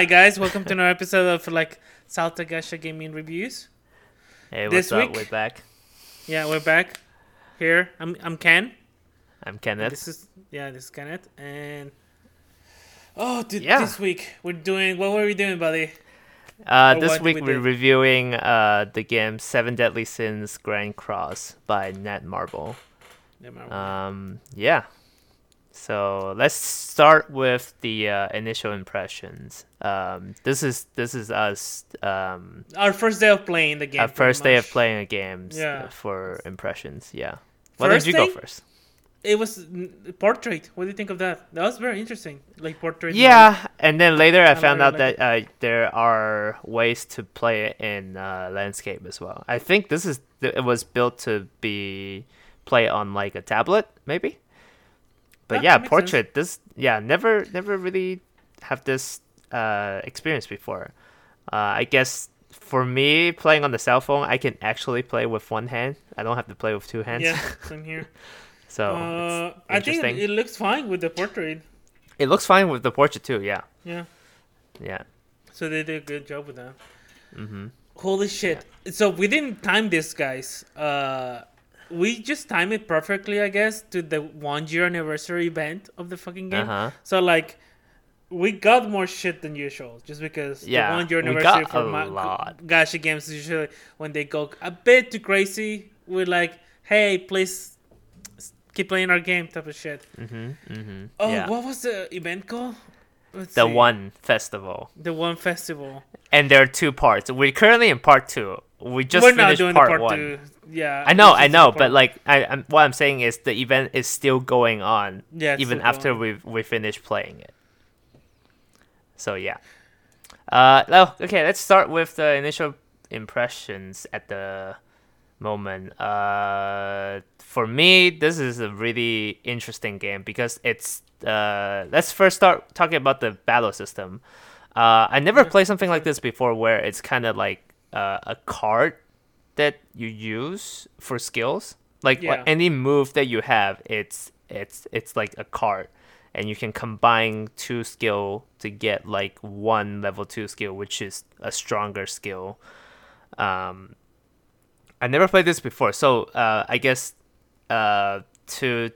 Right, guys, welcome to another episode of like South Tagasha Gaming Reviews. Hey, This what's up? week- We're back. Yeah, we're back here. I'm I'm Ken. I'm Kenneth. This is yeah, this is Kenneth, and oh, th- Yeah. this week we're doing what were we doing, buddy? Uh, this week we we're do? reviewing uh, the game Seven Deadly Sins Grand Cross by Netmarble. Yeah, my- Um, yeah. So let's start with the uh, initial impressions. Um, this is this is us. Um, Our first day of playing the game. our first day of playing a game Yeah. for impressions. Yeah. Why First don't you go first? It was portrait. What do you think of that? That was very interesting. Like portrait. mode. Yeah, and then later I I found out that uh, there are ways to play it in uh, landscape as well. I think this is it was built to be play on like a tablet, maybe. But That yeah, makes sense. portrait. This yeah, never never really have this uh, experience before. Uh, I guess for me playing on the cell phone, I can actually play with one hand. I don't have to play with two hands. Yeah, same here. so uh, I think it looks fine with the portrait. it looks fine with the portrait too. Yeah, Yeah. yeah. So they did a good job with that. hmm Holy shit! So we didn't time this, guys. Uh, we just timed it perfectly, I guess, to the one year anniversary event of the fucking game. Uh huh. So like, we got more shit than usual, just because Yeah, the one year anniversary for my lot. gacha games usually when they go a bit too crazy. We're like, hey, please keep playing our game, type of shit. Mhm. Mhm. Oh, yeah. what was the event called? Let's the see. one festival, the one festival. and there are two parts. We're currently in part two. We just We're not finished doing part, part one. two. Yeah, I know, I know, but like, I, I'm, what I'm saying is the event is still going on yeah, even after we we finish playing it. So yeah. Uh, oh, okay. Let's start with the initial impressions at the moment. Uh, for me, this is a really interesting game because it's. Uh, let's first start talking about the battle system. Uh, I never played something like this before, where it's kind of like uh, a card that you use for skills. Like Yeah. any move that you have, it's it's it's like a card, and you can combine two skill to get like one level two skill, which is a stronger skill. Um, I never played this before, so uh, I guess uh, to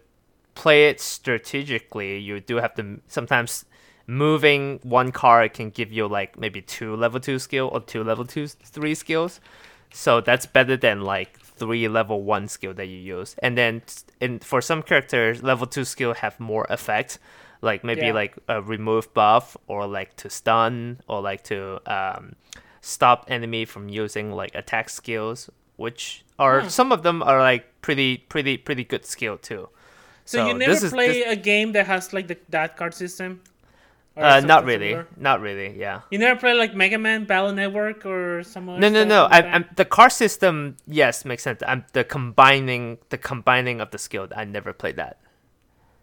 play it strategically, you do have to sometimes moving one card can give you like maybe two level two skill or two level two three skills. So that's better than like three level one skill that you use. And then in for some characters, level two skill have more effect, like maybe Yeah. like a remove buff or like to stun or like to um, stop enemy from using like attack skills, which are Hmm. some of them are like pretty pretty pretty good skill too. So, So you never is- play this- a game that has like the that card system? Uh, not really, similar? not really. Yeah. You never play like Mega Man Battle Network or some other No, no, no. like I, I'm, the car system. Yes, makes sense. I'm the combining, the combining of the skill. I never played that.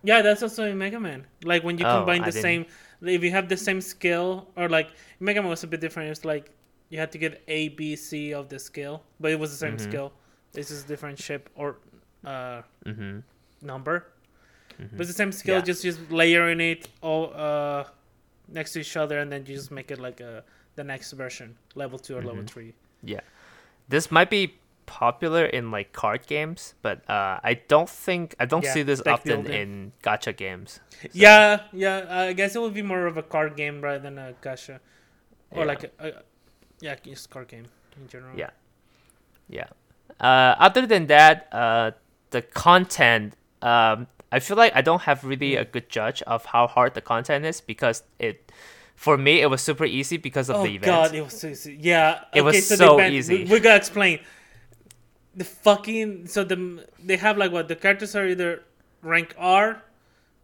Yeah, that's also in Mega Man. Like when you Oh, combine I the same, didn't- if you have the same skill, or like Mega Man was a bit different. It's like you had to get A, B, C of the skill, but it was the same Mhm. skill. This is different ship or uh, Mm-hmm. number, but the same skill. Yeah. Just just layering it all uh, next to each other, and then you just make it like a the next version, level two or level Mhm. three. Yeah, this might be popular in like card games, but uh, I don't think I don't Yeah, see this often building. in gacha games. Yeah, yeah. I guess it would be more of a card game rather than a gacha, or Yeah. like a, a yeah, just card game in general. Yeah. Yeah. Uh, other than that, uh, the content, um, I feel like I don't have really a good judge of how hard the content is because it, for me, it was super easy because of oh the event. Oh god, it was so easy. Yeah, It was the so event- easy. We, we gotta explain. The fucking so the they have like what the characters are either rank R,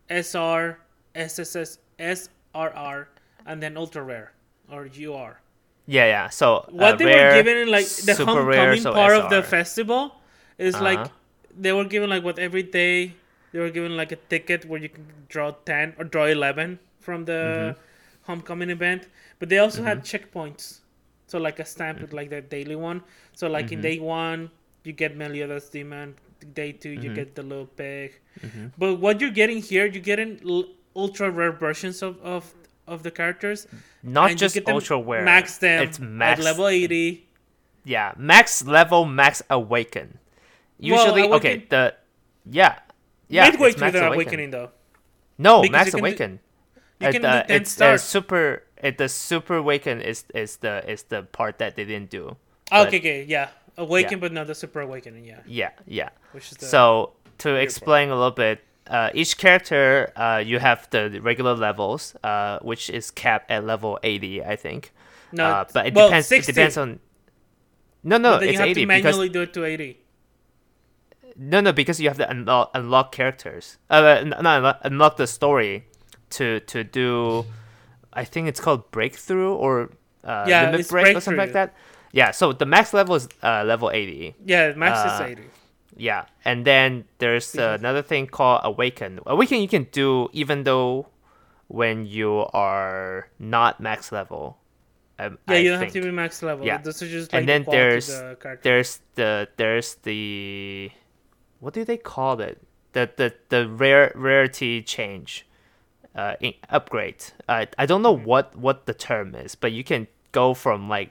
SR, SSS, SRR, and then ultra rare or UR. Yeah, yeah. So uh, What they rare, were given in like the homecoming rare, so part of the festival is like Uh-huh. they were given like what every day they were given like a ticket where you can draw 10 or draw 11 from the Mm-hmm. homecoming event but they also had checkpoints so like a stamp with like the daily one so like in Mhm. day one you get meliodas demon day 2 you Mhm. get the little pig Mhm. but what you're getting here you're getting l- ultra rare versions of, of of the characters. Not just ultra rare. Max them It's max at level eighty. Yeah, max level, max awaken. Usually, okay, awaken- the yeah, yeah, Midway through max the awakening though. No, because max can do- awaken. you Uh, can the- do 10 it's the super. It, the super awaken is is the is the part that they didn't do. Oh, But- okay, okay, yeah. Awaken, Yeah. but not the super awakening. Yeah, Yeah, yeah. which is the So to part. explain a little bit, uh, each character, uh, you have the regular levels, uh, which is capped at level eighty, I think. no, uh, but it well, depends. 60, It depends on. No, no, but then it's you have eighty to because manually do it to eighty. no, no, because you have to unlock unlock characters. Uh, not unlock, unlock the story to to do. I think it's called breakthrough or uh, Yeah, limit break or something like that. Yeah, so the max level is uh, level eighty. Yeah, max is eighty. Yeah, and then there's another thing called awaken. Awaken you can do even though when you are not max level. Um, Yeah, I you don't think. have to be max level. Yeah. This is just And then the there's- the. There's the there's the what do they call it? The the the rare rarity change, uh, in, upgrade. Uh, I don't know Hmm. what what the term is, but you can go from like,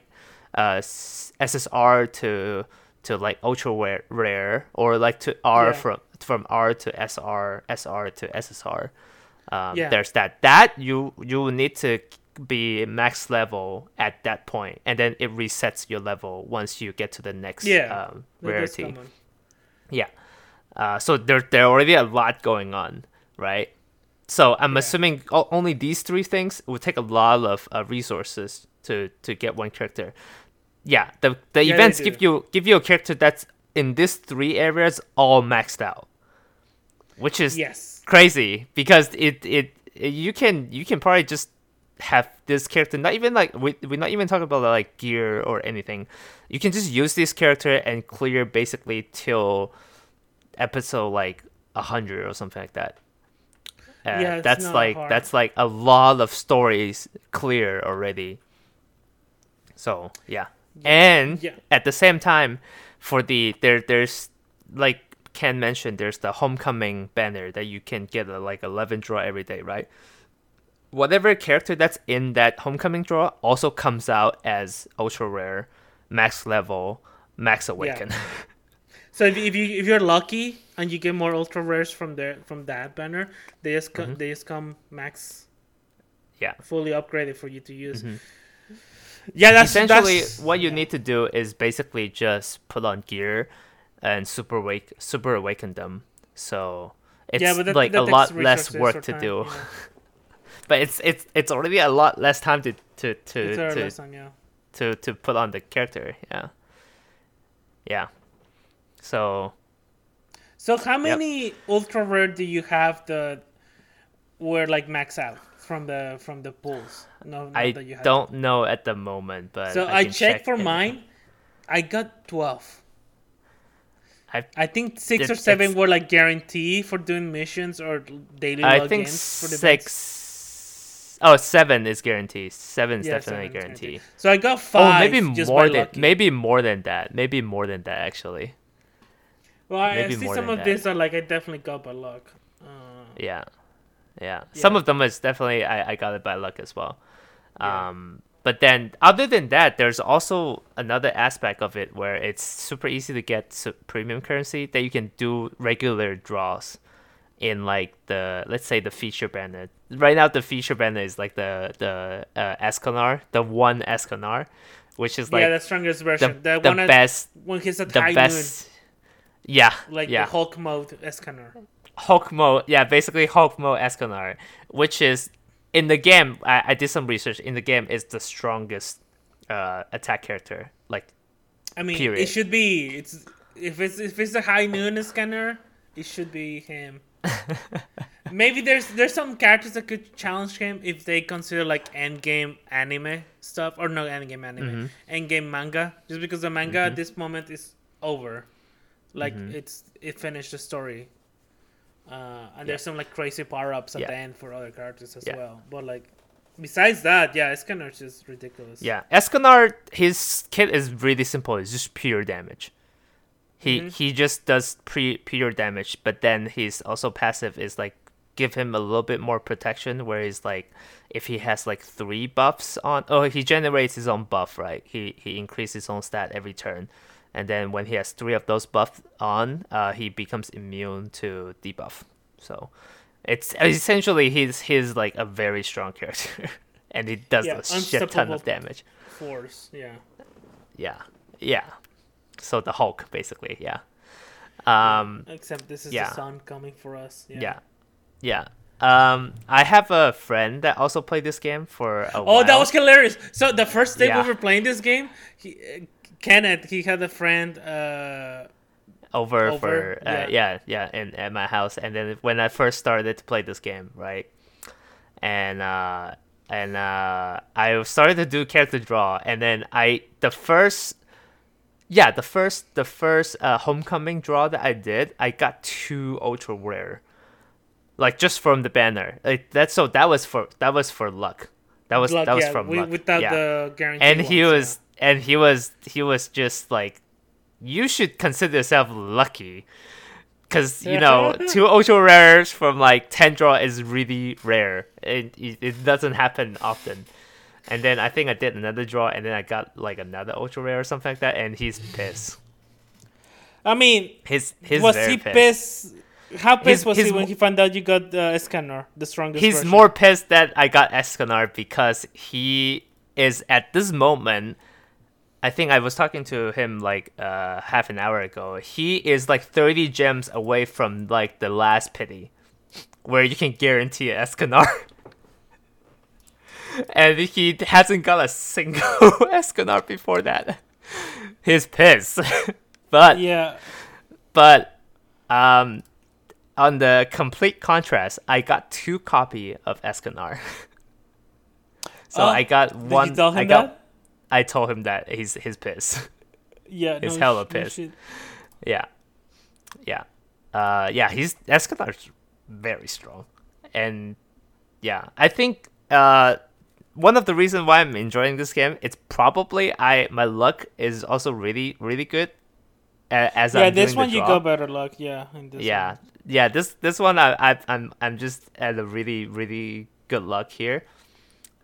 uh, SSR to to like ultra rare, rare or like to R Yeah. from from R to SR, SR to SSR. Um, Yeah. There's that. That you you need to be max level at that point, and then it resets your level once you get to the next Yeah, um, rarity. Yeah. Uh, so there there already a lot going on, right? So I'm Yeah. assuming only these three things would take a lot of uh, resources to to get one character. Yeah, the the Yeah, events give you give you a character that's in these three areas all maxed out, which is Yes. crazy because it, it it you can you can probably just have this character not even like we, we're not even talking about like gear or anything. You can just use this character and clear basically till episode like 100 or something like that. Uh, Yeah, that's like hard. that's like a lot of stories clear already. So yeah and Yeah. at the same time for the there there's like ken mentioned there's the homecoming banner that you can get a, like 11 draw every day right whatever character that's in that homecoming draw also comes out as ultra rare max level max awaken So if, if you if you're lucky and you get more ultra rares from there from that banner, they just co- they just come max Mm-hmm. yeah fully upgraded for you to use. Yeah, that's essentially that's, what you need to do is basically just put on gear and super wake super awaken them. So it's yeah, that, like that a lot less work to time, do. know. but it's it's it's already a lot less time to to to to, yeah. to to put on the character yeah. Yeah. So So how many ultra rare do you have the were like max out from the from the pools? No, i that you had don't know at the moment but So I, I, checked check for mine. I got twelve. I- I think six or seven were like guarantee for doing missions or daily i logins think for the six oh seven is guaranteed seven is Yeah, definitely seven guaranteed guaranteed. So I got Oh, five. maybe just more than lucky. maybe more than that. Maybe more than that actually. Well, I, I see some of that. these are like I definitely got by luck. Uh, Yeah, yeah. Some of them is definitely I, I got it by luck as well. Yeah. Um, but then other than that, there's also another aspect of it where it's super easy to get premium currency that you can do regular draws in like the let's say the feature banner. Right now, the feature banner is like the the uh, Escanor, the one Escanor, which is like yeah, the strongest version. The, the one best when he's the best. Yeah, like yeah. the Hulk mode Escanor. Hulk mode, yeah, basically Hulk mode Escanor, which is in the game. I, I did some research. In the game, is the strongest uh, attack character. Like, I mean, Period. it should be. It's if it's if it's a high noon scanner, it should be him. Maybe there's there's some characters that could challenge him if they consider like end game anime stuff or no end game anime, Mm-hmm. end game manga. Just because the manga at this moment is over, like Mm-hmm. it's it finished the story. Uh, and there's some like crazy power ups at Yeah. the end for other characters as Yeah. well. But like besides that, yeah, Scanner's just ridiculous. yeah, Escanor, his kit is really simple. It's just pure damage. He Mhm. he just does pre pure damage, but then his also passive is like give him a little bit more protection. Where he's like, if he has like three buffs on, oh, he generates his own buff, right? He he increases his own stat every turn, and then when he has three of those buffs on, uh, he becomes immune to debuff. So it's essentially he's he's like a very strong character, and he does Yeah, a shit ton of damage. Force, yeah. Yeah, yeah. So the Hulk, basically, yeah. Um, Except this is yeah. the sun coming for us. Yeah. yeah, yeah. Um, I have a friend that also played this game for a while. Oh, that was hilarious. So the first day Yeah. we were playing this game, he, uh, Kenneth, he had a friend. Uh, over, over, for uh, yeah. yeah yeah in at my house. And then when i first started to play this game right? And uh and uh i started to do character draw. And then i the first yeah the first the first uh homecoming draw that i did i got two ultra rare. Like just from the banner. Like that's so that was for that was for luck. That was luck, that was yeah, from wi- luck. without yeah. the guarantee. and he ones, was and he was he was just like you should consider yourself lucky because you know two ultra rares from like 10 draw is really rare it, it, it doesn't happen often and then i think i did another draw and then i got like another ultra rare or something like that and he's pissed. I mean, his his was he pissed. pissed? How pissed His- was his he when he found out you got uh, Escanor, the strongest? he's version? more pissed that i got Escanor because he is at this moment I think I was talking to him like uh, half an hour ago. He is like 30 gems away from like the last pity, where you can guarantee an Escanor. and he hasn't got a single Escanor before that. He's pissed. but Yeah. but um, on the complete contrast, I got two copy of Escanor. so Oh, I got Did one. you tell him I got. that? I told him that he's his piss. Yeah. He's no, hella no pissed. yeah, yeah, uh, yeah. He's Escanor's very strong, and yeah, I think uh, one of the reasons why I'm enjoying this game, it's probably I my luck is also really really good. As Yeah, I'm this one you got better luck. Yeah. in this yeah one. yeah this this one I, I i'm i'm just at a really really good luck here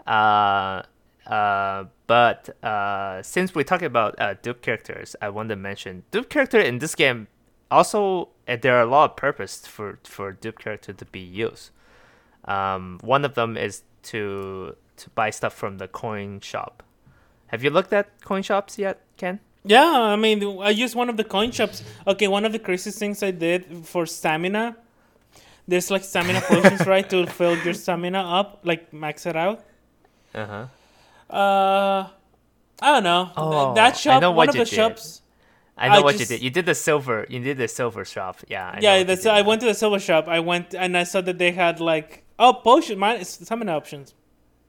uh uh but uh since we're talking about uh dupe characters i want to mention dupe character in this game also uh, there are a lot of purpose for for dupe character to be used um one of them is to to buy stuff from the coin shop have you looked at coin shops yet ken Yeah, I mean, I used one of the coin shops. Okay, one of the craziest things I did for stamina. There's like stamina potions, right, to fill your stamina up, like max it out. uh-huh Uh, I don't know. Oh, that I shop, know one what of the did. shops. I know I what just- you did. You did the silver. You did the silver shop. Yeah. I yeah, that's. I went to the silver shop. I went and I saw that they had like oh potion, mine stamina options.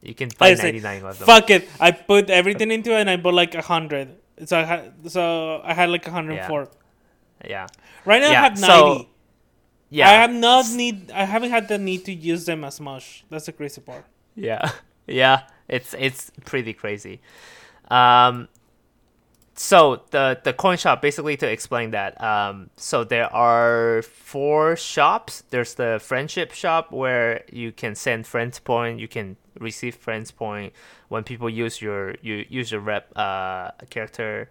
You can buy I ninety nine of them. Fuck it! I put everything into it and I bought like a hundred. So I had so I had like a hundred Yeah. Yeah. Right now Yeah, I have so- ninety. Yeah. I have not need. I haven't had the need to use them as much. That's the crazy part. Yeah. Yeah. It's it's pretty crazy. Um. So the the coin shop basically to explain that. Um. So there are four shops. There's the friendship shop where you can send friends point. You can receive friends point when people use your you use your rep uh character.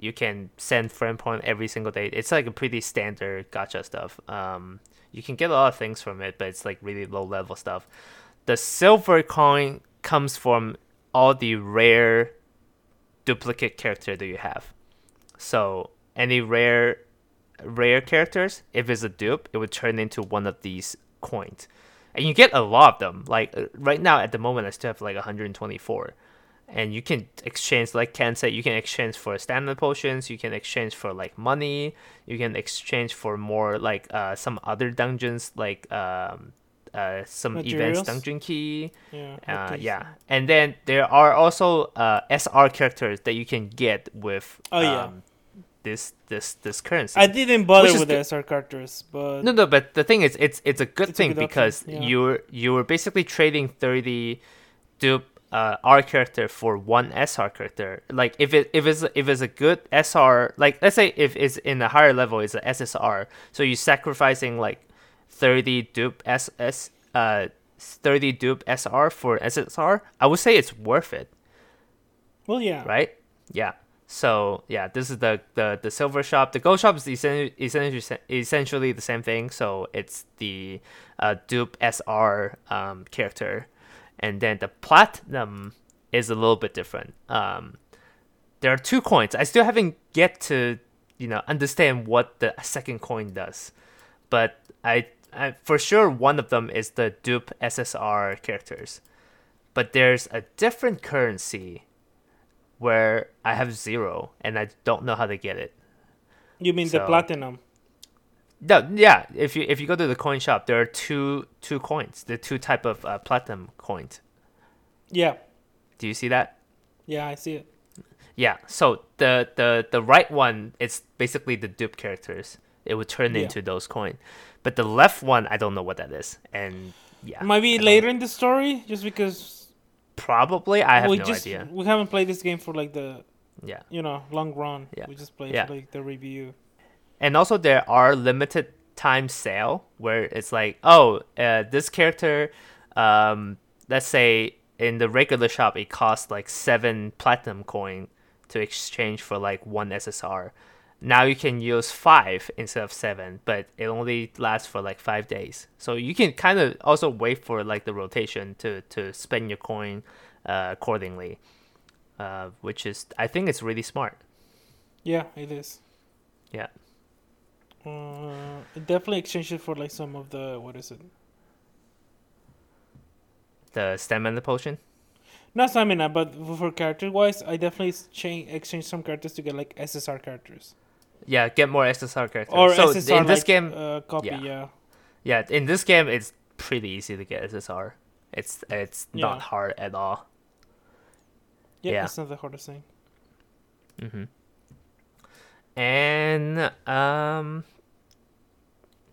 You can send friend point every single day. It's like a pretty standard gacha stuff. Um. You can get a lot of things from it, but it's like really low level stuff the silver coin comes from all the rare duplicate character that you have. So any rare rare characters, if it's a dupe, it would turn into one of these coins. And you get a lot of them. Like uh, right now at the moment I still have like 124. And you can exchange like Ken said, you can exchange for stamina potions, you can exchange for like money, you can exchange for more like uh some other dungeons like um uh some Materials? events dungeon key. Yeah. Uh, yeah, and then there are also uh, SR characters that you can get with Oh, yeah. um, this this this currency. I didn't bother with the. SR characters, but no, no, but the thing is, it's it's a good It's a thing good because yeah. you're you're basically trading thirty dupe uh, R character for one SR character. Like if it if it's if it's a good SR, like let's say if it's in a higher level, it's a SSR. So you're sacrificing like 30 dupe SS uh 30 dupe SR for SSR, I would say it's worth it, Well, yeah. right? Yeah. So yeah, this is the the, the silver shop. The gold shop is essentially, essentially essentially the same thing. So it's the uh, dupe SR um, character, and then the platinum is a little bit different. Um, there are two coins. I still haven't get to you know understand what the second coin does, but I, I for sure one of them is the dupe SSR characters, but there's a different currency where I have zero and I don't know how to get it. You mean the platinum? No, yeah. If you if you go to the coin shop, there are two two coins. The two type of uh, platinum coins. Yeah. Do you see that? Yeah, I see it. Yeah. So the the the right one is basically the dupe characters. It would turn Yeah. into those coin, but the left one I don't know what that is. And yeah, Might be later in the story, just because Probably I have we no just idea. we haven't played this game for like the Yeah. you know long run. Yeah. We just played Yeah. for like the review. And also there are limited time sale where it's like, oh, uh, this character, um, let's say in the regular shop it costs like seven platinum coin to exchange for like one SSR. Now you can use five instead of seven, but it only lasts for like five days. So you can kind of also wait for like the rotation to to spend your coin uh, accordingly, uh, which is I think it's really smart. Yeah, it is. Yeah. Uh, definitely exchange it for like some of the what is it? The stamina potion. Not stamina, but for character wise, I definitely change exchange some characters to get like SSR characters Yeah, get more SSR characters. or so SSR in this like, game, uh, copy. yeah. Yeah. yeah, in this game, it's pretty easy to get SSR. It's it's Yeah. not hard at all. yeah, Yeah. It's not the hardest thing. hmm And um,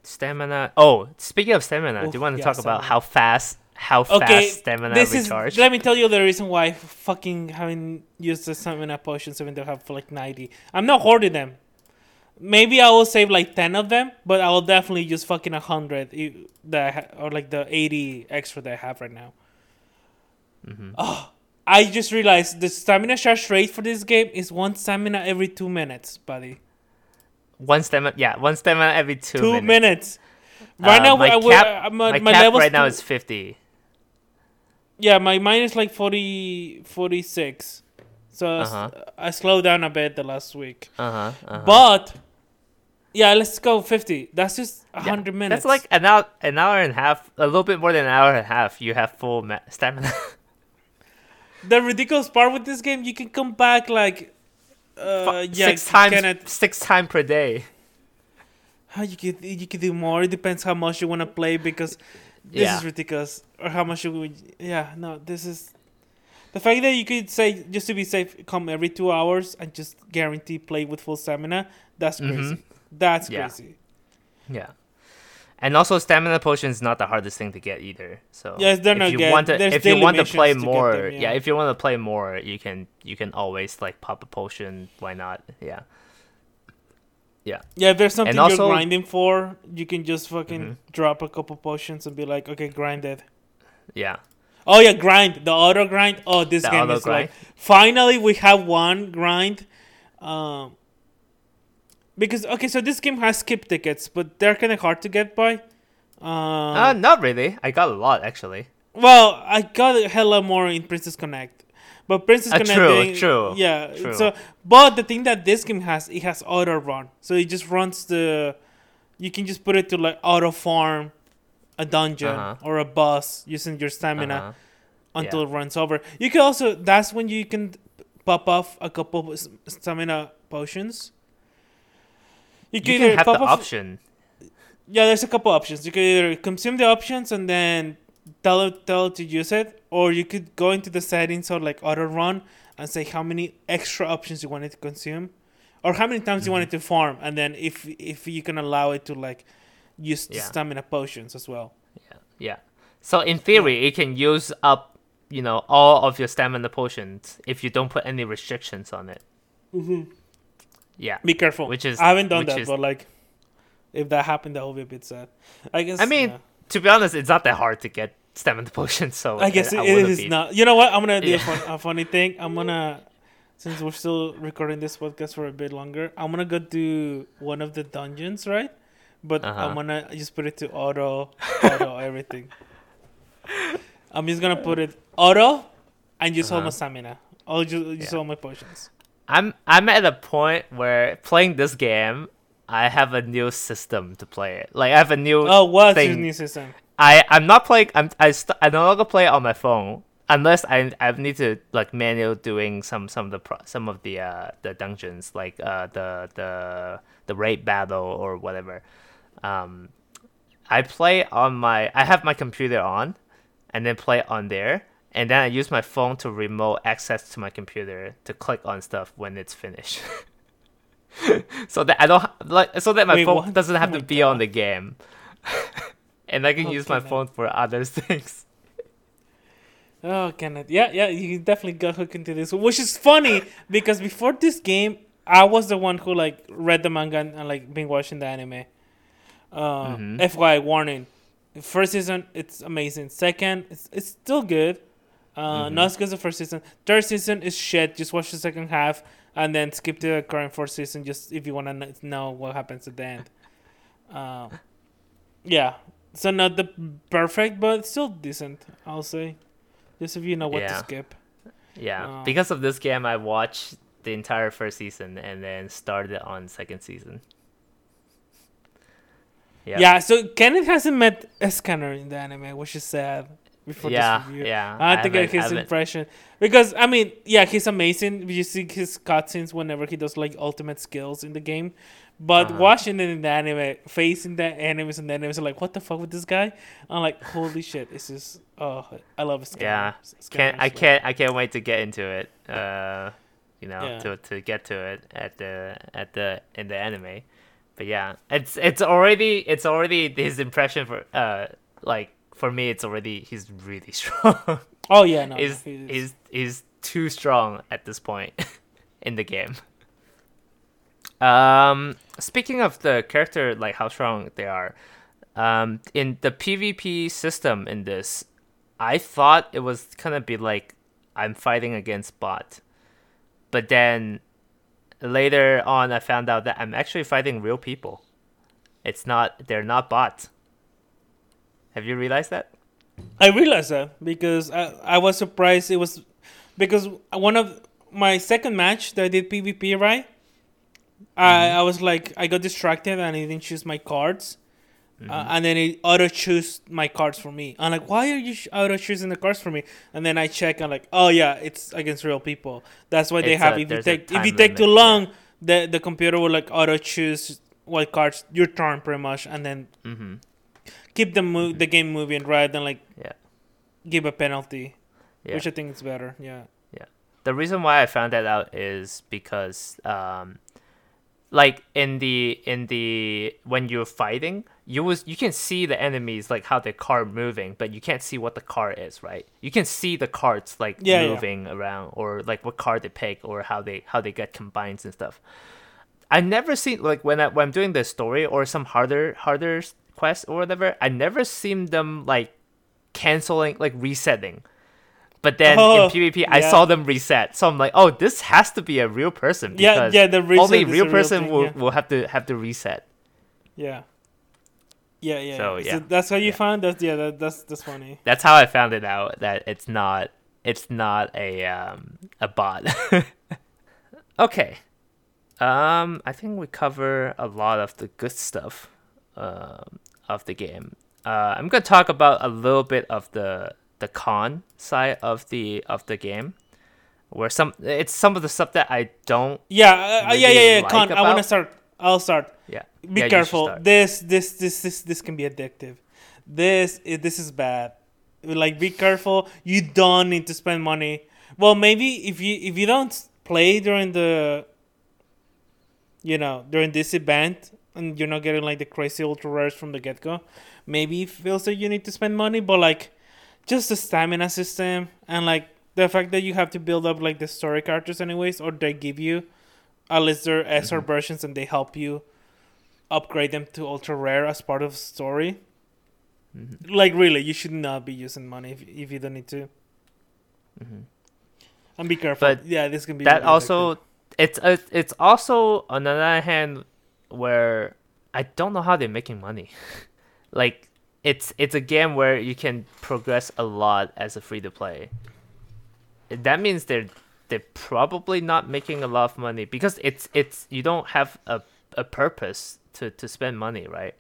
stamina. Oh, speaking of stamina, do you want to yeah, talk about how fast how Okay, fast stamina this recharge? is. Let me tell you the reason why I fucking haven't used the stamina potions even though I have like ninety. I'm not hoarding them. Maybe I will save like ten of them, but I will definitely use fucking a hundred that I ha- or like the eighty extra that I have right now. hmm Oh, I just realized the stamina charge rate for this game is one stamina every two minutes, buddy. One stamina, yeah, one stamina every two, Two, minutes. minutes. Right Uh, now, my cap- uh, My, my, my cap right now is fifty. Yeah, my mine is like 40, 46. So Uh-huh. I slowed down a bit the last week. Uh huh. Uh-huh. But yeah, let's go 50. That's just Yeah, 100 minutes. That's like an hour, an hour and a half, a little bit more than an hour and a half. You have full ma- stamina. the ridiculous part with this game. You can come back like uh yeah, six times, six time per day. how you could you could do more. It depends how much you want to play because this Yeah. is ridiculous or how much you would yeah, no, this is the fact that you could say just to be safe come every 2 hours and just guarantee play with full stamina, that's Mhm. crazy. That's Yeah. crazy. Yeah. And also, stamina potion is not the hardest thing to get either. So Yes, they're if not you get- want to, if you want to play missions to more, them, yeah. yeah. if you want to play more, you can you can always like pop a potion. Why not? Yeah. Yeah, Yeah, if there's something you're grinding for, you can just fucking Mhm. drop a couple potions and be like, okay, grind it. Yeah. Oh yeah, grind the auto grind. Oh, this The game is grind. like finally we have one grind. Um, because okay, so this game has skip tickets, but they're kind of hard to get by. Um, Uh, not really. I got a lot actually. well, I got a hella more in Princess Connect, but Princess Uh, Connect, true, they- true, yeah. true. So, but the thing that this game has, it has auto run, so it just runs the. You can just put it to like auto farm, a dungeon Uh-huh. or a boss using your stamina Uh-huh. until it runs over. You can also that's when you can pop off a couple of stamina potions. You can, can have the option. Yeah, there's a couple options. You can either consume the options and then tell it tell it to use it, or you could go into the settings or like auto run and say how many extra options you wanted to consume, or how many times you wanted Mm-hmm. to farm, and then if if you can allow it to like use the Yeah. stamina potions as well. Yeah. Yeah. So in theory, it can use up, you know, all of your stamina potions if you don't put any restrictions on it. Mm-hmm. Yeah. Be careful. Which is- I haven't done that, is- but like if that happened, that would be a bit sad. I guess. I mean, yeah. To be honest, it's not that hard to get stamina potions, so I guess I, it, it wouldn't be- not. You know what? I'm gonna do Yeah. a, fun, a funny thing. I'm gonna, since we're still recording this podcast for a bit longer, I'm gonna go do one of the dungeons, right? But Uh-huh. I'm gonna just put it to auto, auto everything. I'm just gonna put it auto, and just all my Uh-huh. stamina. I'll just just Yeah. all my potions. I'm I'm at a point where playing this game, I have a new system to play it. Like I have a new. Oh, what's your new system? I I'm not playing. I'm I st- I no longer play it on my phone unless I I need to like manual doing some some of the pro- some of the uh the dungeons like uh the the the raid battle or whatever. Um, I play on my I have my computer on, and then play on there. And then I use my phone to remote access to my computer to click on stuff when it's finished. so that I don't like so that my Wait, phone what? doesn't have Oh to be on the game. and I can use my phone for other things. Oh, Kenneth. Yeah, yeah, you definitely got hooked into this, which is funny because before this game, I was the one who like read the manga and, and, like been watching the anime. Uh, Mhm. FYI, warning: first season it's amazing. Second, it's it's still good. Uh, Mhm. Not as the first season. Third season is shit. Just watch the second half and then skip to the current fourth season. Just if you want to know what happens at the end. Um, yeah. So not the perfect, but still decent. I'll say. Just if you know what to skip. Yeah, Oh. because of this game, I watched the entire first season and then started on second season. Yeah. Yeah. so Kenneth hasn't met Scanner in the anime, which is sad. Before yeah, this review. yeah. I think haven't- his haven't- impression because I mean, yeah, he's amazing. You see his cutscenes whenever he does like ultimate skills in the game, but Uh-huh. watching it in the anime, facing the enemies and the enemies, are like, what the fuck with this guy? I'm like, holy shit, this is oh, I love his Yeah, can't I can't I can't wait to get into it. Uh, you know, Yeah. to to get to it at the at the in the anime. But yeah, it's it's already it's already his impression for uh like for me it's already he's really strong. Oh yeah, no, he's he is. he's he's too strong at this point in the game. Um, speaking of the character, like how strong they are, um, in the PvP system in this, I thought it was gonna be like I'm fighting against bot, but then later on I found out that I'm actually fighting real people. It's not they're not bots. Have you realized that? I realized that because I, I was surprised it was because one of my second match that I did PvP right, I I was like I got distracted and I didn't choose my cards, uh, and then it auto choose my cards for me. I'm like, why are you auto choosing the cards for me? And then I check and like, oh yeah, it's against real people. That's why they It's have. a- if you take if you take too long, the the computer will like auto choose what cards your turn pretty much, and then Mm-hmm. Keep the mo- the game moving rather than like Yeah. give a penalty Yeah. which I think is better. Yeah. Yeah. the reason why I found that out is because um like in the in the when you're fighting you was you can see the enemies like how their car moving but you can't see what the car is right you can see the cards like Yeah, yeah. moving around or like what car they pick or how they how they get combined and stuff i never seen like when, I, when i'm doing the story or some harder harder quest or whatever i never seen them like canceling like resetting but then Oh, in PvP, I saw them reset. So I'm like, oh, this has to be a real person Yeah, because yeah, the reset only real person thing, will, yeah. will have to have to reset. Yeah. Yeah, yeah. So, yeah. yeah. that's how you Yeah. found that. Yeah, that, that's that's funny. That's how I found it out that it's not it's not a um a bot. okay. Um I think we cover a lot of the good stuff um of the game. Uh I'm going to talk about a little bit of the the con side of the of the game where some it's some of the stuff that I don't Yeah, uh, uh, yeah, yeah, yeah. like Con, I want to start. I'll start. yeah. Be Yeah, careful. This, this, this, this, this can be addictive. This, this is bad. Like, be careful. You don't need to spend money. Well, maybe if you if you don't play during the, you know, during this event, and you're not getting like the crazy ultra rares from the get go, maybe it feels like you need to spend money. But like, just the stamina system and like the fact that you have to build up like the story characters anyways, or they give you, at least they're SR versions and they help you upgrade them to ultra rare as part of story. Mhm. Like really, you should not be using money if, if you don't need to. Mhm. And be careful. But yeah, this can be that really also it's uh, it's also on the other hand where I don't know how they're making money. like it's it's a game where you can progress a lot as a free to play. That means they're they're probably not making a lot of money because it's it's you don't have a a purpose to to spend money, right?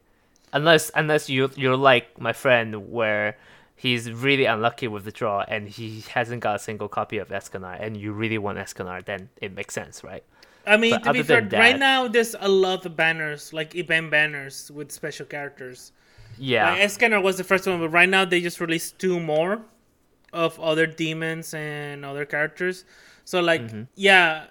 Unless unless you you're like my friend where he's really unlucky with the draw and he hasn't got a single copy of Escanor and you really want Escanor, then it makes sense, right? I mean, But to be fair, than right now there's a lot of banners, like event banners with special characters. Yeah. Like, Escanor was the first one, but right now they just released two more of other demons and other characters. So like, Mm-hmm. yeah,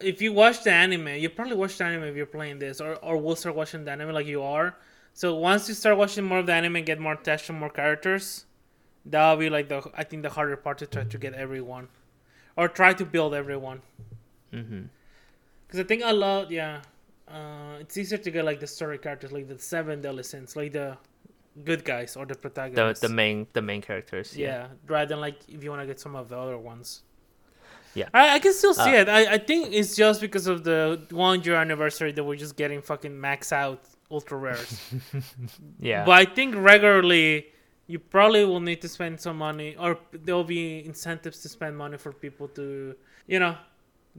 if you watch the anime, you probably watch the anime if you're playing this, or or will start watching the anime like you are. So once you start watching more of the anime and get more attached to more characters, that'll be like the I think the harder part to try to get everyone, or try to build everyone. mm-hmm. Because I think a lot, yeah, uh, it's easier to get like the story characters, like the seven deadly like the good guys or the The protagonists. the main the main characters. yeah. Yeah. rather than like if you want to get some of the other ones. Yeah. I, I can still see Uh, it. I, I think it's just because of the one year anniversary that we're just getting fucking max out ultra rares. Yeah. But I think regularly you probably will need to spend some money, or there'll be incentives to spend money for people to, you know,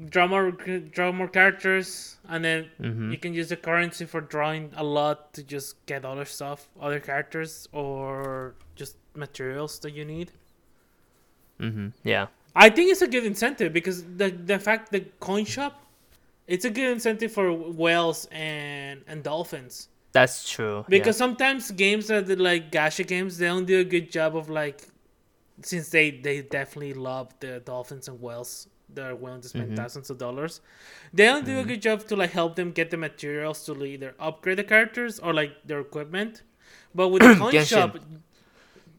draw more draw more characters, and then Mhm. you can use the currency for drawing a lot to just get other stuff, other characters, or just materials that you need. mm-hmm. Yeah. I think it's a good incentive because the the fact the coin shop, it's a good incentive for whales and and dolphins. That's true. Because sometimes games that are like gacha games, they don't do a good job of like, since they they definitely love the dolphins and whales, they're willing to spend Mhm. thousands of dollars. They don't do a Mhm. good job to like help them get the materials to either upgrade the characters or like their equipment. But with the coin shop,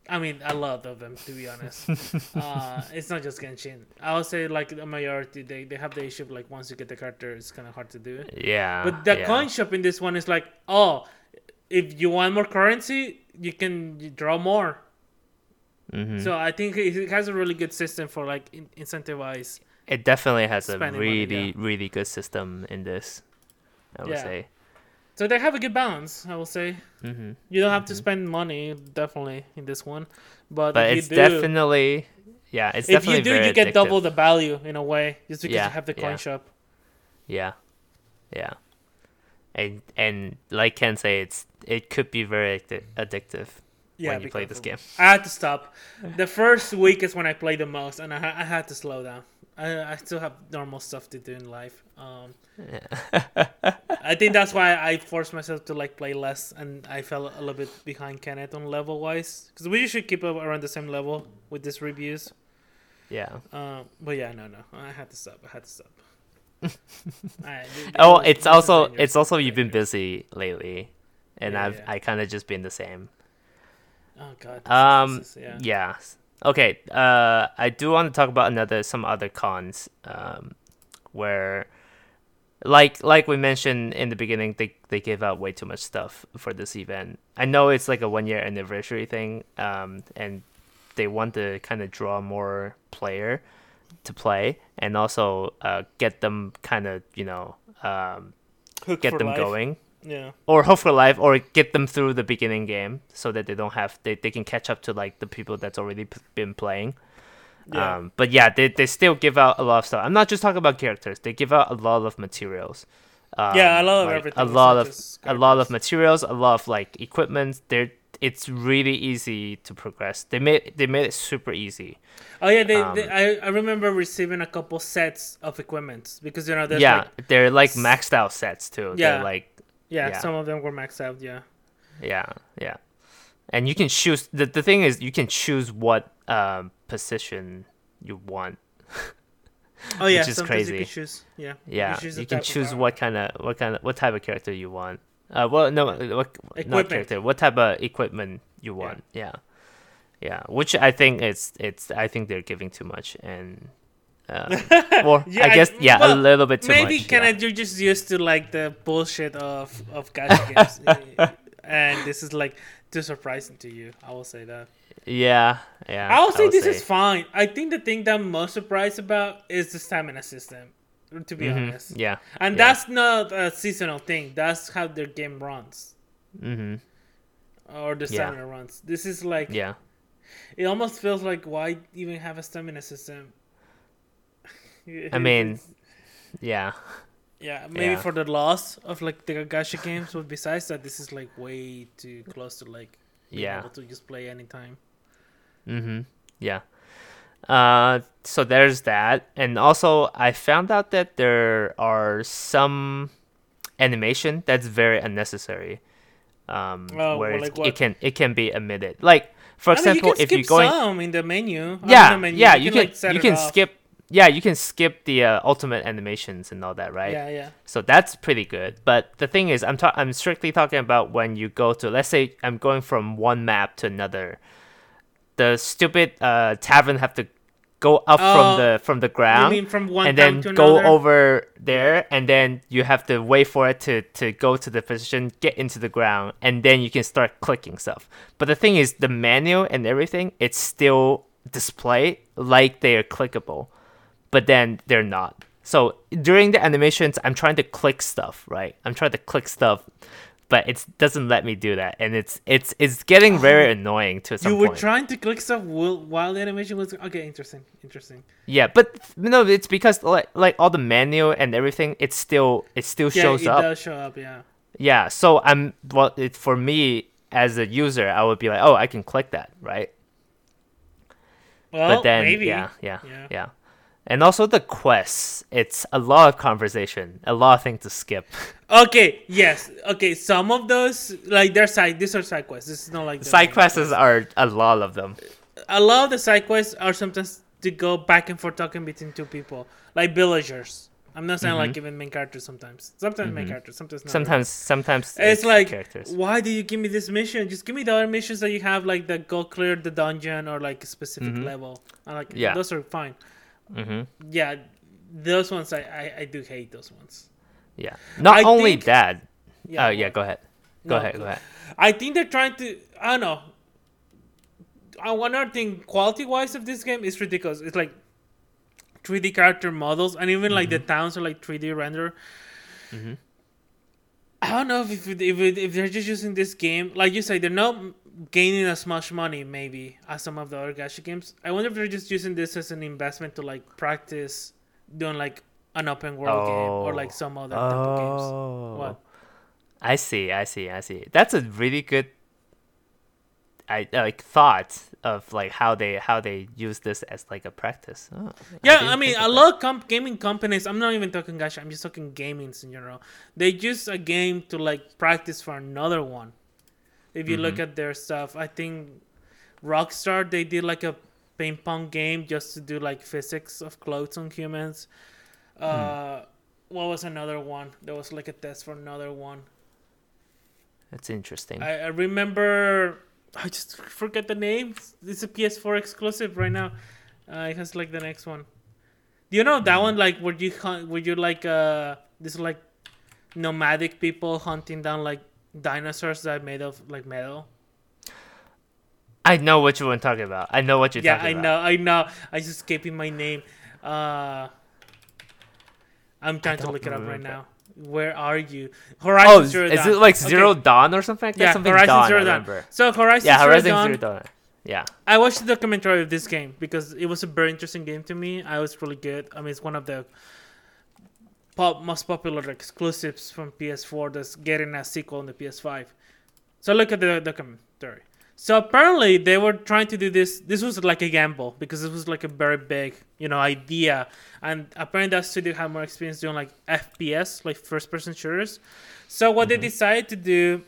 I mean, a lot of them to be honest. uh, it's not just Genshin. I would say like the majority they they have the issue of like once you get the character, it's kind of hard to do it. Yeah. But the yeah. coin shop in this one is like, oh, if you want more currency, you can draw more. Mhm. So I think it has a really good system for like in- incentivize. It definitely has a spending money, really yeah. really good system in this. I would Yeah. say. So they have a good balance, I will say. Mm-hmm. You don't have to spend money definitely in this one, but, But it's do, definitely yeah. It's if definitely If you do, you get addictive. double the value in a way just because Yeah, you have the coin yeah. shop. Yeah. Yeah. And and like Ken say, it's it could be very addicti- addictive Yeah, when you play this game. I had to stop. The first week is when I play the most, and I, I had to slow down. I, I still have normal stuff to do in life. Um, I think that's why I forced myself to like play less, and I fell a little bit behind Kenneth on level wise because we should keep up around the same level with these reviews. Yeah. Uh, but yeah, no, no, I had to stop. I had to stop. It Oh, it's also it's also you've been busy lately, and Yeah, I've yeah. I kind of just been the same. Oh god. Um. is- yeah. Yeah. Okay. Uh, I do want to talk about another some other cons. Um, where, like like we mentioned in the beginning, they they gave out way too much stuff for this event. I know it's like a one year anniversary thing. Um, and they want to kind of draw more player to play, and also uh get them kind of you know um Hook get them life. going Yeah. or hope for life or get them through the beginning game so that they don't have they, they can catch up to like the people that's already p- been playing Yeah. um but yeah they, they still give out a lot of stuff i'm not just talking about characters they give out a lot of materials um, yeah, I love like, everything. a lot of a lot of materials a lot of like equipment they're it's really easy to progress they made they made it super easy Oh yeah, they, Um, they I, I remember receiving a couple sets of equipment because you know yeah like they're like maxed out sets too Yeah. they're like yeah, yeah. some of them were maxed out. Yeah, Yeah, yeah. And you can choose the the thing is you can choose what um position you want. oh yeah, Which is you crazy. can choose. Yeah, Yeah, choose you, can choose what kind of what kind of what type of character you want. Uh, well, no, what not character. What type of equipment you Yeah. want? Yeah. yeah, Which I think it's it's I think they're giving too much, and Uh, or Yeah, I I- guess yeah, a little bit too Maybe much. kind yeah. of you're just used to like the bullshit of of gacha games, eh, and this is like too surprising to you. I will say that. Yeah, yeah. I will say would this is fine. I think the thing that I'm most surprised about is the stamina system. To be Mhm, honest, Yeah. and yeah. that's not a seasonal thing. That's how their game runs, Mm-hmm. or the Yeah. stamina runs. This is like Yeah. it almost feels like why even have a stamina system. I mean, yeah. Yeah, maybe Yeah. for the loss of like the gacha games, but besides that, this is like way too close to like being Yeah. able to just play anytime. Mm-hmm. Yeah. Uh, so there's that, and also I found out that there are some animation that's very unnecessary. Um, Oh, where well, like it can it can be omitted. Like for I mean, example, you can if going, some in the menu. I yeah, mean, the menu, yeah, you can like, you can skip. Yeah, you can skip the uh, ultimate animations and all that, right? Yeah, yeah. So that's pretty good. But the thing is, I'm ta- I'm strictly talking about when you go to, let's say, I'm going from one map to another. The stupid uh, tavern have to go up Oh, from the from the You ground mean from one and then go over there, and then you have to wait for it to to go to the position, get into the ground, and then you can start clicking stuff. But the thing is, the menu and everything, it's still displayed like they are clickable but then they're not. So during the animations, I'm trying to click stuff, right? I'm trying to click stuff, but it doesn't let me do that, and it's it's it's getting very oh. annoying to some Oh. You were point. trying to click stuff while, while the animation was okay. Interesting, interesting. yeah, but no, it's because like like all the menu and everything, it still it still Yeah, shows it up. does show up. Yeah. Yeah, so I'm well. It, for me as a user, I would be like, oh, I can click that, right? Well, but then maybe. yeah, yeah, Yeah. yeah, And also the quests, it's a lot of conversation, a lot of things to skip. Okay. Yes. Okay. Some of those, like, they're side. These are side quests. This is not like the Side main quests are a lot of them. a lot of the side quests are sometimes to go back and forth talking between two people, like villagers. I'm not saying like even main characters. Sometimes, sometimes main characters. Sometimes not. Mm-hmm. Sometimes, sometimes it's like, characters. why do you give me this mission? Just give me the other missions that you have, like the go clear the dungeon or like a specific level. I like Mm-hmm. Yeah. those are fine. Hmm Yeah, those ones I, I, I do hate those ones. Yeah. Not I only think- that. Yeah, oh yeah, go ahead. Go No, ahead. Go ahead. I think they're trying to. I don't know. Uh, one other thing, quality wise, of this game is ridiculous. It's like 3D character models, and even like the Mm-hmm. towns are like 3D render. I don't know if if, if, if they're just using this game, like you say, they're not gaining as much money maybe as some of the other gacha games. I wonder if they're just using this as an investment to like practice doing like an open world game or Oh. like some other type of games. Oh. What? I see. I see. I see. That's a really good. I like thought of like how they how they use this as like a practice. Oh, Yeah, didn't I, mean, a lot of comp- gaming companies. I'm not even talking gacha. I'm just talking gamings in general. They use a game to like practice for another one. If you Mm-hmm. look at their stuff, I think Rockstar they did like a ping pong game just to do like physics of clothes on humans. Hmm. Uh, what was another one? There was like a test for another one. That's interesting. I, I remember. I just forget the name. It's a PS4 exclusive right now. Uh, it has like the next one. Do you know that one? Like, where you hunt? Where you like uh, this like nomadic people hunting down like dinosaurs that are made of like metal. I know what you were talking about. I know what you're yeah, talking I about. Yeah, I know. I know. I just escaping my name. Uh, I'm trying to look it up right remember. now. Where are you? Oh, Horizon is, Zero is it like Okay. Zero Dawn or something like that? Yeah, something Horizon Dawn, Zero Dawn. So Horizon Yeah, Zero Horizon Dawn. Zero Dawn. Yeah. I watched the documentary of this game because it was a very interesting game to me. I was really good. I mean, it's one of the pop, most popular exclusives from PS4 that's getting a sequel on the PS5. So look at the documentary. So apparently they were trying to do this. This was like a gamble because this was like a very big, you know, idea. And apparently that studio had more experience doing like FPS, like first-person shooters. So what they mm-hmm. decided to do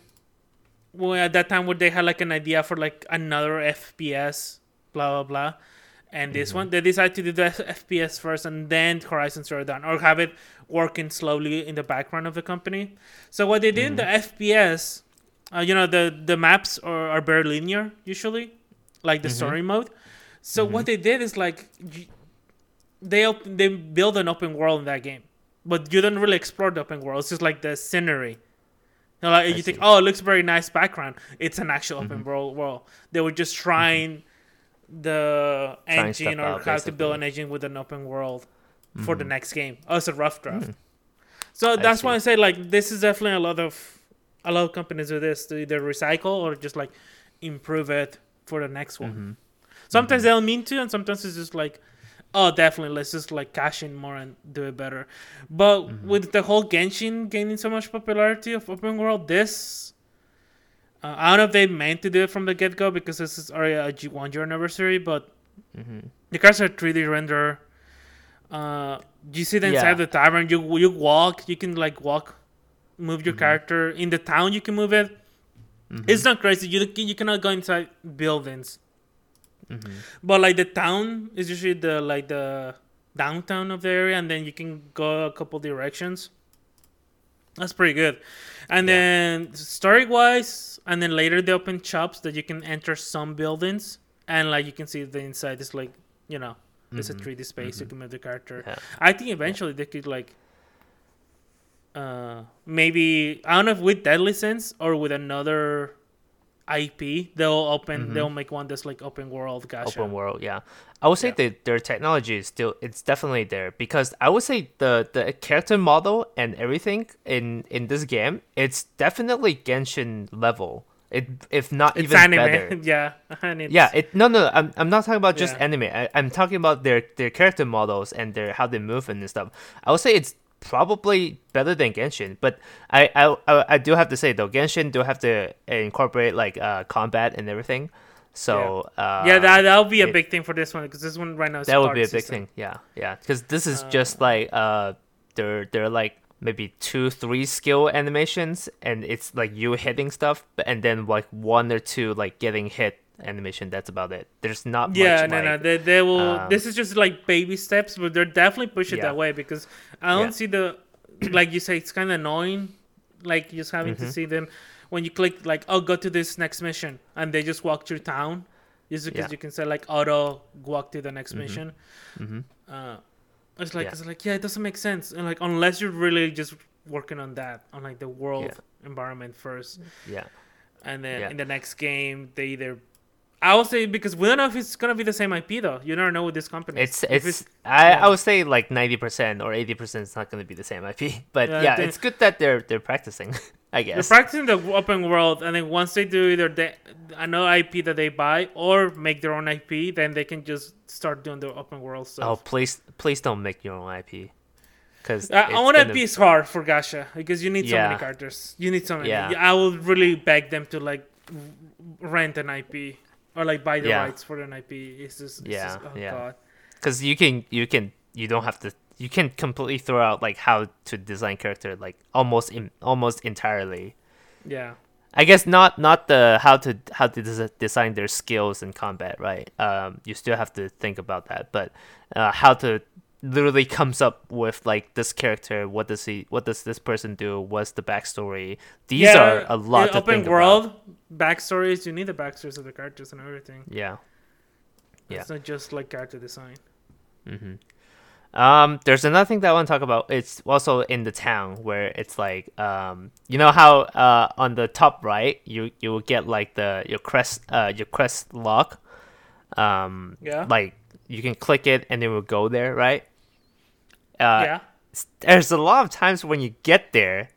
well, at that time where they had like an idea for like another FPS, blah blah blah, and this one they decided to do the FPS first and then Horizon Zero Dawn, or have it working slowly in the background of the company. So what they did in the FPS, uh, you know, the the maps are, are very linear usually, like the story mode. So what they did is like. They op- they build an open world in that game, but you don't really explore the open world. It's just like the scenery. You, know, like, you think, oh, it looks very nice background. It's an actual open Mm-hmm. world world. They were just trying the Trying engine or out, how to build an engine with an open world for the Mhm. next game. Oh, it's a rough draft. Mm. So I that's why. I say like this is definitely a lot of a lot of companies do this to either recycle or just like improve it for the next one. Mhm. Sometimes they don't mean to, and sometimes it's just like, oh, definitely, let's just like cash in more and do it better. But Mm-hmm. with the whole Genshin gaining so much popularity of open world, this. Uh, I don't know if they meant to do it from the get go because this is already a G- one year anniversary, but Mhm. the cars are 3D render. Uh, you see the inside Yeah. of the tavern. You you walk. You can like walk, move Mm-hmm. your character in the town. You can move it. Mhm. It's not crazy. You you cannot go inside buildings. Mhm. But like the town is usually the like the downtown of the area, and then you can go a couple directions. That's pretty good. And Yeah. then story wise, and then later they open shops that you can enter some buildings, and like you can see the inside is like you know it's a Mhm. 3D space. You can move the character. Yeah. I think eventually they could like. Uh, maybe I don't know if with Deadly Sins or with another IP, they'll open. Mhm. They'll make one that's like open world. Gacha. open world yeah i would say Yeah. that their technology is still it's definitely there because i would say the the character model and everything in in this game it's definitely genshin level it if not It's even anime, better yeah. Yeah it no no i'm, I'm not talking about just Yeah. anime I, i'm talking about their their character models and their how they move and stuff i would say it's probably better than genshin but i i i, do have to say though genshin do have to incorporate like uh combat and everything. So uh yeah, that that'll be a it- big thing for this one because this one right now is that would be a big system. thing yeah yeah. Because this is Uh, just like uh they're they're like maybe two three skill animations and it's like you hitting stuff and then like one or two like getting hit animation that's about it there's not Yeah, much no, no, like, they, they will. um, this is just like baby steps, but they're definitely push it Yeah. that way because I don't Yeah. see the, like you say, it's kind of annoying, like just having Mm-hmm. to see them when you click like, oh, go to this next mission, and they just walk through town, just because Yeah. you can say like auto walk to the next mission. Mhm. Uh, it's like Yeah. it's like yeah, it doesn't make sense, and like unless you're really just working on that on like the world environment first yeah and then in the next game they either I would say because we don't know if it's gonna be the same IP though. You never know with this company. it's If it's I, yeah. I would say like 90% or 80% is not going to be the same ip but Yeah, yeah they- it's good that they're they're practicing i guess they're practicing the open world, and then once they do either they, another IP that they buy or make their own IP, then they can just start doing the open world oh please please don't make your own ip because I, I want IP is hard for Gacha because you need so many characters. You need so many. Yeah. I will really beg them to like rent an IP or like buy the Yeah. rights for an IP. It's just, it's Yeah, just oh yeah. god. because you can you can you don't have to you can completely throw out like how to design character like almost in, almost entirely Yeah. i guess not not the how to how to des- design their skills in combat right um you still have to think about that but uh, how to literally comes up with like this character what does he what does this person do what's the backstory these are a lot to open world about backstories. You need the backstories of the characters and everything. yeah Yeah. It's not just like character design. hmm Um, there's another thing that I want to talk about. It's also in the town where it's like, um, you know how uh, on the top right you you will get like the your crest uh your crest lock, um, Yeah. like you can click it and it will go there, right? Uh, yeah. There's a lot of times when you get there,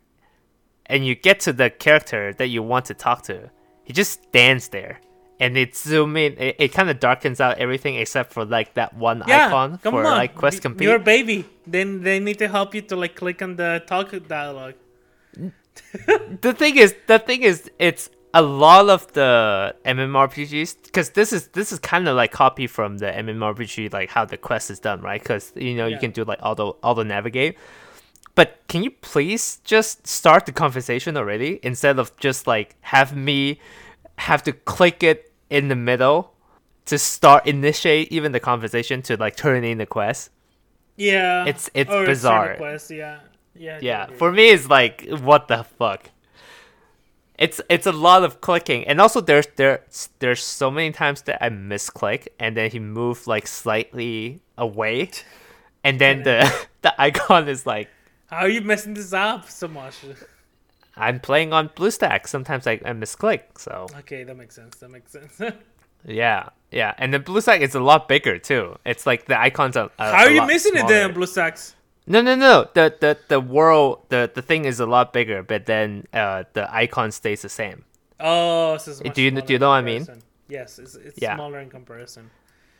and you get to the character that you want to talk to, he just stands there. And it zoom in. It, it kind of darkens out everything except for like that one Yeah. icon for on. like quest complete. You're a baby. Then they need to help you to like click on the talk dialogue. the thing is the thing is it's a lot of the MMORPGs because this is this is kind of like copy from the MMORPG like how the quest is done right because you know you can do like auto auto navigate but can you please just start the conversation already instead of just like have me have to click it in the middle to start initiate even the conversation to like turn in the quest Yeah. It's- it's Or bizarre. Request, yeah. Yeah. Yeah for me it's like what the fuck it's it's a lot of clicking and also there's there's there's so many times that i misclick and then he moved like slightly away and then the the icon is like How are you messing this up so much? I'm playing on BlueStack. Sometimes I, I misclick, so Okay, that makes sense. That makes sense. yeah, yeah. And the BlueStack is a lot bigger too. It's like the icons are. are How are you missing it smaller. then, BlueStacks? No, no, no. The the the world the the thing is a lot bigger, but then uh the icon stays the same. Oh, so it's much Do you- do you know what I mean? Yes, it's, it's Yeah. smaller in comparison.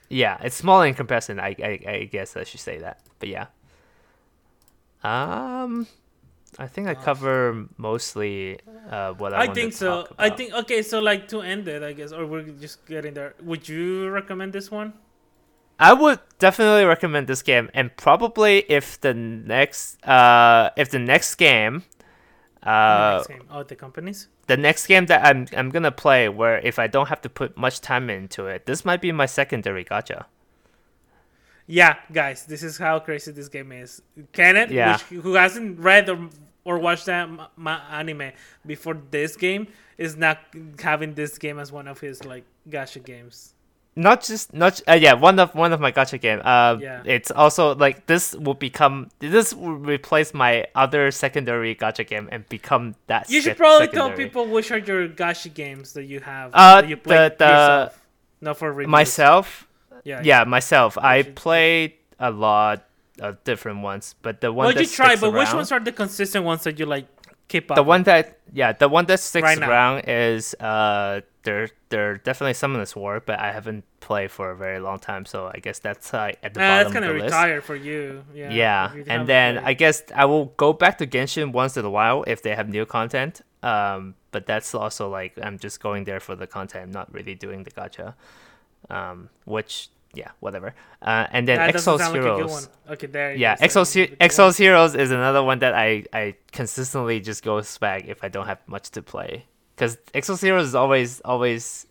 Yeah, it's smaller in comparison. I, I I guess I should say that. But yeah. Um, I think I cover mostly uh what I, I think to so. I think okay. So like to end it, I guess, or we're just getting there. Would you recommend this one? I would definitely recommend this game, and probably if the next uh if the next game The uh next game. Oh, the companies. the next game that I'm I'm gonna play where if I don't have to put much time into it, this might be my secondary gacha. Yeah, guys, this is how crazy this game is. Kenneth, Yeah. which, who hasn't read or, or watched that ma- ma- anime before this game, is not having this game as one of his like gacha games. Not just not uh, yeah one of one of my gacha game. Uh, Yeah. it's also like this will become this will replace my other secondary gacha game and become that. You should probably tell people which are your gacha games that you have. Uh, that you play the- the- yourself. Not for reviews. myself. Yeah. Yeah, myself. I should- played a lot of different ones, but the one Well, that you try, but which ones are the consistent ones that you like keep up? the one that yeah the one that sticks Right around is uh they're definitely Summoners War, but I haven't played for a very long time, so I guess that's uh, at the Nah, bottom that's kind of the list. retired for you. Yeah. Yeah, you and then played. I guess I will go back to Genshin once in a while if they have new content. Um, but that's also like I'm just going there for the content, not really doing the gacha. Um, which yeah, whatever. Uh, and then That Exos sound like Heroes. Okay, there. yeah, Exos, He- did the good one. Exos Heroes is another one that I, I consistently just go back if I don't have much to play. Because Exos Heroes is always always,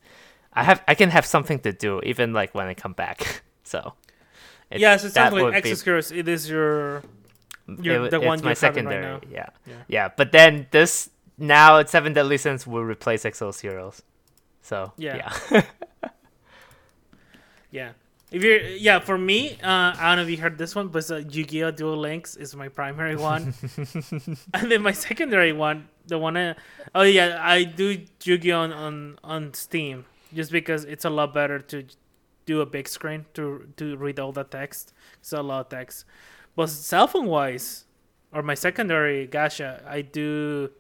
I have I can have something to do even like when I come back. so, it- Yes, it that sounds like It is your. You're it- the one it's my right secondary. now. Yeah. Yeah. yeah, But then this now Seven Deadly Sins will replace Exos Heroes. So Yeah. yeah, Yeah. If you're yeah, for me, uh, I don't know if you heard this one, but uh, Yu-Gi-Oh! Duel Links is my primary one, and then my secondary one, the one. I, oh yeah, I do Yu-Gi-Oh! On, on on Steam just because it's a lot better to do a big screen to to read all the text. It's a lot of text, but cell phone wise, or my secondary gacha, I do.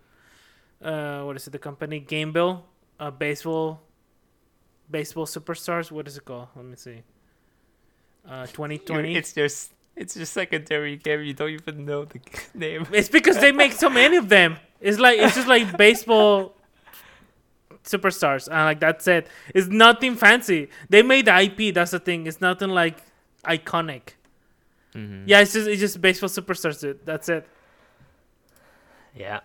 Uh, what is it? The company Gamevil, uh, baseball baseball superstars. What is it called? Let me see. Uh, 2020. it's just it's your secondary game. You don't even know the name. It's because they make so many of them. It's like it's just like baseball superstars, and like that's it. It's nothing fancy. They made the IP. That's the thing. It's nothing like iconic. Mhm. Yeah, it's just it's just baseball superstars. Dude. That's it. Yeah.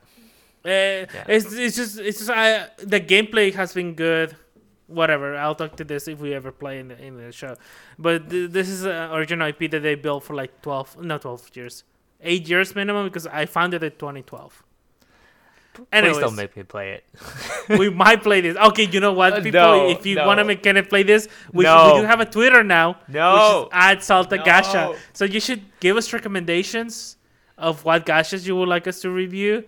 Uh, It's it's just it's just I the gameplay has been good. Whatever, I'll talk to this if we ever play in the in the show. But th- this is an original IP that they built for like twelve, not twelve years, eight years minimum because I found it in 2012. Please Anyways, don't make me play it. we might play this. Okay, you know what, Uh, people? no, if you no. want to make Kenneth play this, we, No. we do have a Twitter now. No. which is at Salta No. So you should give us recommendations of what gachas you would like us to review.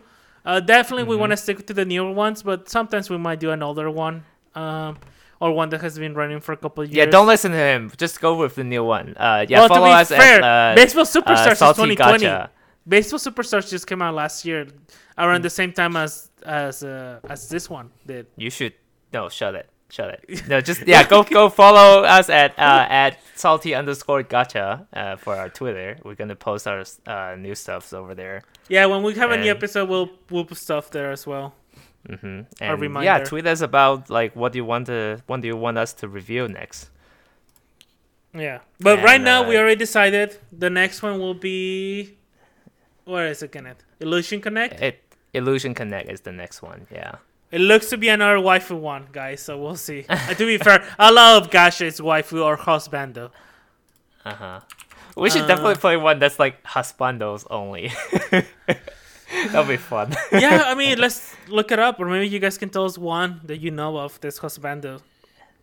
Uh, definitely, we Mhm. want to stick to the newer ones, but sometimes we might do an older one, um, or one that has been running for a couple of years. Yeah, don't listen to him. Just go with the new one. Uh, yeah, well, follow us fair, at uh, Baseball uh, Superstars is 2020. Gacha. Baseball Superstars just came out last year, around the same time as as uh, as this one did. You should no, shut it, shut it. No, just yeah, go go follow us at uh, at salty underscore gacha uh, for our Twitter. We're gonna post our uh, new stuffs over there. Yeah, when we have a new episode, we'll we'll put stuff there as well. Mm-hmm. A And yeah, reminder. tweet us about like what do you want to what do you want us to review next. Yeah, but right And, now we uh, already decided the next one will be. Where is it, Kenneth? Illusion Connect. It Illusion Connect is the next one. Yeah. It looks to be another waifu one, guys. So we'll see. uh, to be fair, a lot of Gacha is waifu or husbando. Uh huh. We should Uh, definitely play one that's like husbandos only. That'll be fun. yeah, I mean, let's look it up, or maybe you guys can tell us one that you know of that's husbando,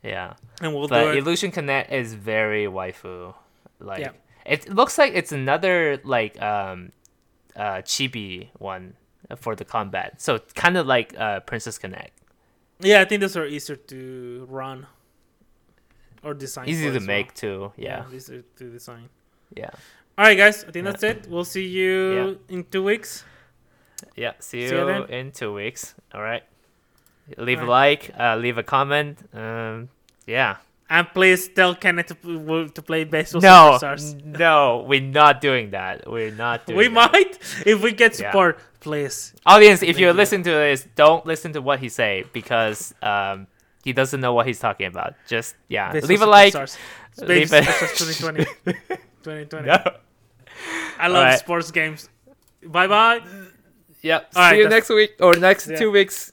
yeah. and we'll but do it. Illusion Connect is very waifu. Like Yeah. It looks like it's another like um, uh, chibi one for the combat. So kind of like uh, Princess Connect. Yeah, I think those are easier to run or design. Easy to make well. too. Yeah. easier to design. Yeah. All right, guys. I think that's it. We'll see you in two weeks. Yeah. See See you you in two weeks. All right. Leave a like. Uh, leave a comment. Um. Yeah. And please tell Kenneth to, to play baseball No. superstars. No. We're not doing that. We're not doing. We that. might if we get Yeah. support. Please. Audience, if you're you. listening to this, don't listen to what he say because um he doesn't know what he's talking about. Just yeah, Baseball leave a like. Superstars. leave Baseball it- 2020. 2020. No. I love Alright. sports games. Bye bye. Yeah. See Alright, you that's- next week or next Yeah. two weeks.